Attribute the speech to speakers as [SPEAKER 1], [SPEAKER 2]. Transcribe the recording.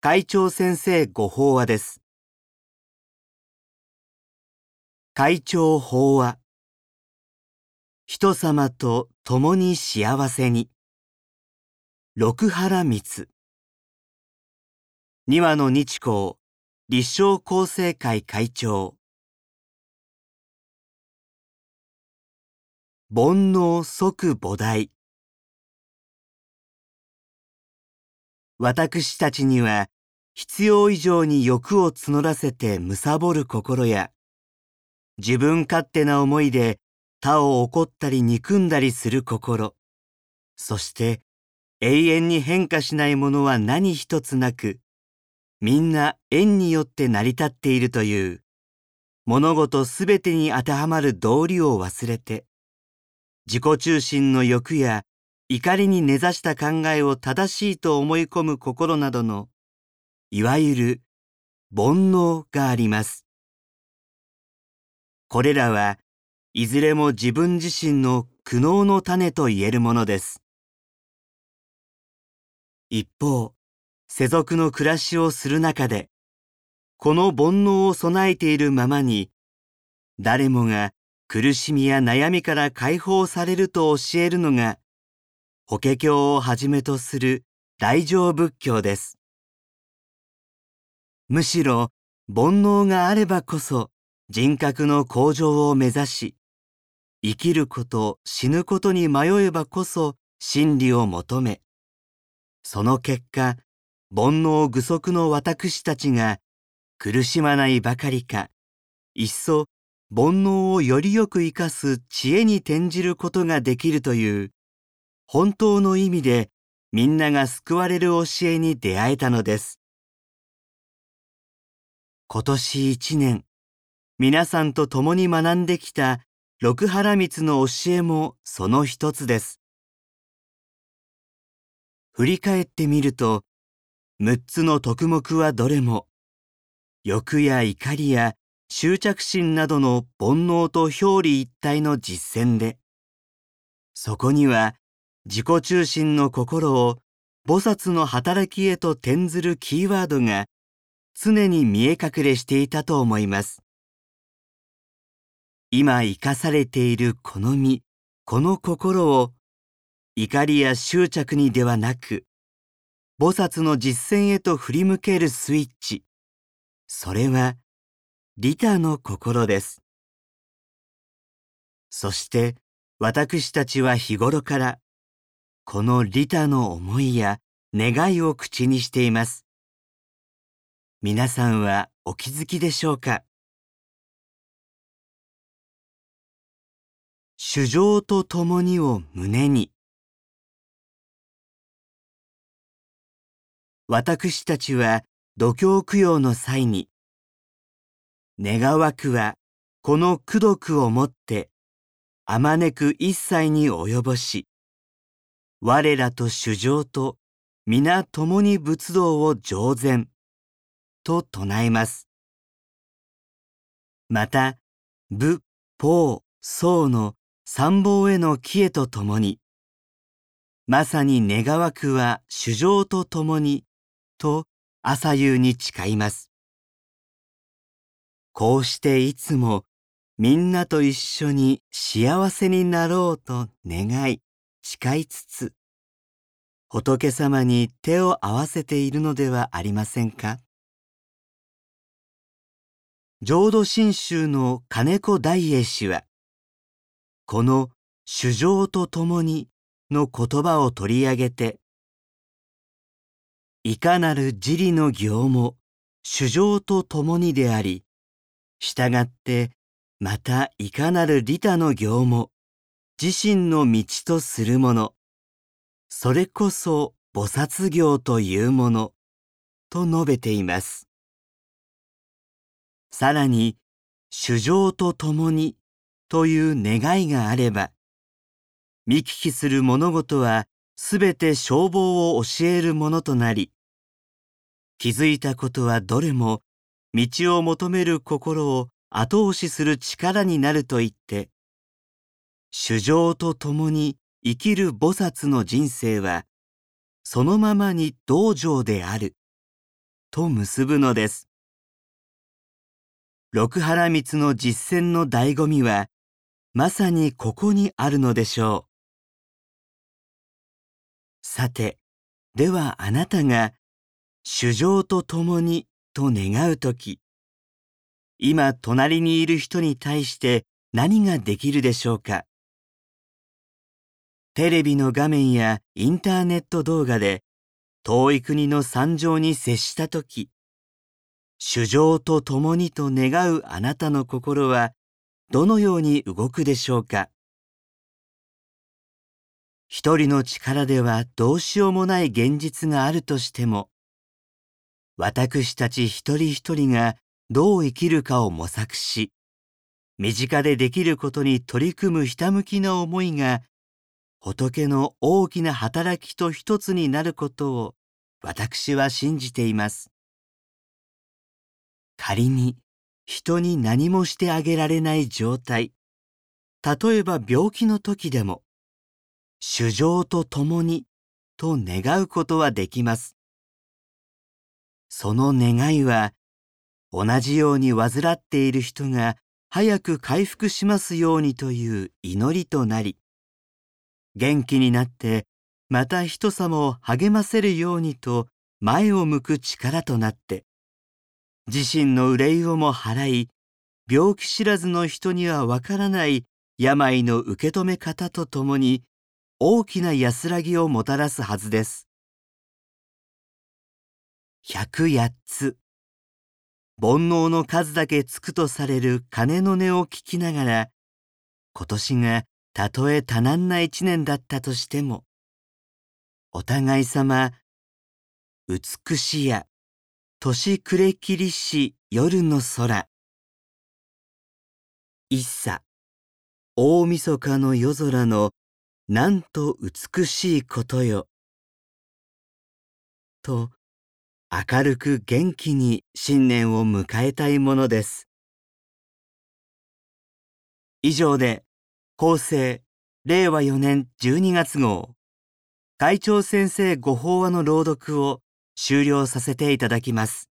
[SPEAKER 1] 会長先生ご法話です。会長法話。人様と共に幸せに。六原光。二羽の日光、立正厚生会会長。煩悩即菩提。私たちには必要以上に欲を募らせて貪る心や自分勝手な思いで他を怒ったり憎んだりする心そして永遠に変化しないものは何一つなくみんな縁によって成り立っているという物事すべてに当てはまる道理を忘れて自己中心の欲や怒りに根ざした考えを正しいと思い込む心などの、いわゆる煩悩があります。これらはいずれも自分自身の苦悩の種と言えるものです。一方、世俗の暮らしをする中で、この煩悩を備えているままに、誰もが苦しみや悩みから解放されると教えるのが法華経をはじめとする大乗仏教です。むしろ煩悩があればこそ人格の向上を目指し、生きること死ぬことに迷えばこそ真理を求め、その結果、煩悩具足の私たちが苦しまないばかりか、いっそ煩悩をよりよく生かす知恵に転じることができるという本当の意味でみんなが救われる教えに出会えたのです。今年一年、皆さんと共に学んできた六原光の教えもその一つです。振り返ってみると、六つの徳目はどれも、欲や怒りや執着心などの煩悩と表裏一体の実践で、そこには自己中心の心を菩薩の働きへと転ずるキーワードが常に見え隠れしていたと思います。今生かされているこの身、この心を怒りや執着にではなく、菩薩の実践へと振り向けるスイッチ。それは、利他の心です。そして、私たちは日頃から、この利他の思いや願いを口にしています。皆さんはお気づきでしょうか？主情と共にを胸に。私たちは度胸供養の際に、願わくはこの功徳をもって、あまねく一切に及ぼし、我らと主情と皆共に仏道を上善と唱えます。また、仏、法、僧の三宝への帰依とともに、まさに願わくは主情とともにと朝夕に誓います。こうしていつもみんなと一緒に幸せになろうと願い、誓いつつ、仏様に手を合わせているのではありませんか？浄土真宗の金子大英氏は、この主情と共にの言葉を取り上げて、いかなる自利の行も主情と共にであり、従ってまたいかなる利他の行も自身の道とするもの、それこそ菩薩行というもの、と述べています。さらに、主情と共にという願いがあれば、見聞きする物事はすべて消防を教えるものとなり、気づいたことはどれも道を求める心を後押しする力になると言って、主情と共に生きる菩薩の人生は、そのままに道場である、と結ぶのです。六原光の実践の醍醐味は、まさにここにあるのでしょう。さて、ではあなたが、主情と共にと願うとき、今隣にいる人に対して何ができるでしょうか？テレビの画面やインターネット動画で遠い国の惨状に接したとき、主情と共にと願うあなたの心はどのように動くでしょうか？一人の力ではどうしようもない現実があるとしても、私たち一人一人がどう生きるかを模索し、身近でできることに取り組むひたむきな思いが、仏の大きな働きと一つになることを私は信じています。仮に人に何もしてあげられない状態、例えば病気の時でも、主情と共にと願うことはできます。その願いは、同じように患っている人が早く回復しますようにという祈りとなり、元気になってまた人様を励ませるようにと前を向く力となって、自身の憂いをも払い、病気知らずの人にはわからない病の受け止め方とともに大きな安らぎをもたらすはずです。108つ煩悩の数だけつくとされる鐘の音を聞きながら今年がたとえ多難な一年だったとしてもお互い様美しや年暮れきりし夜の空一茶大晦日の夜空のなんと美しいことよ。と、明るく元気に新年を迎えたいものです。以上で、厚生、令和4年12月号、会長先生ご法話の朗読を終了させていただきます。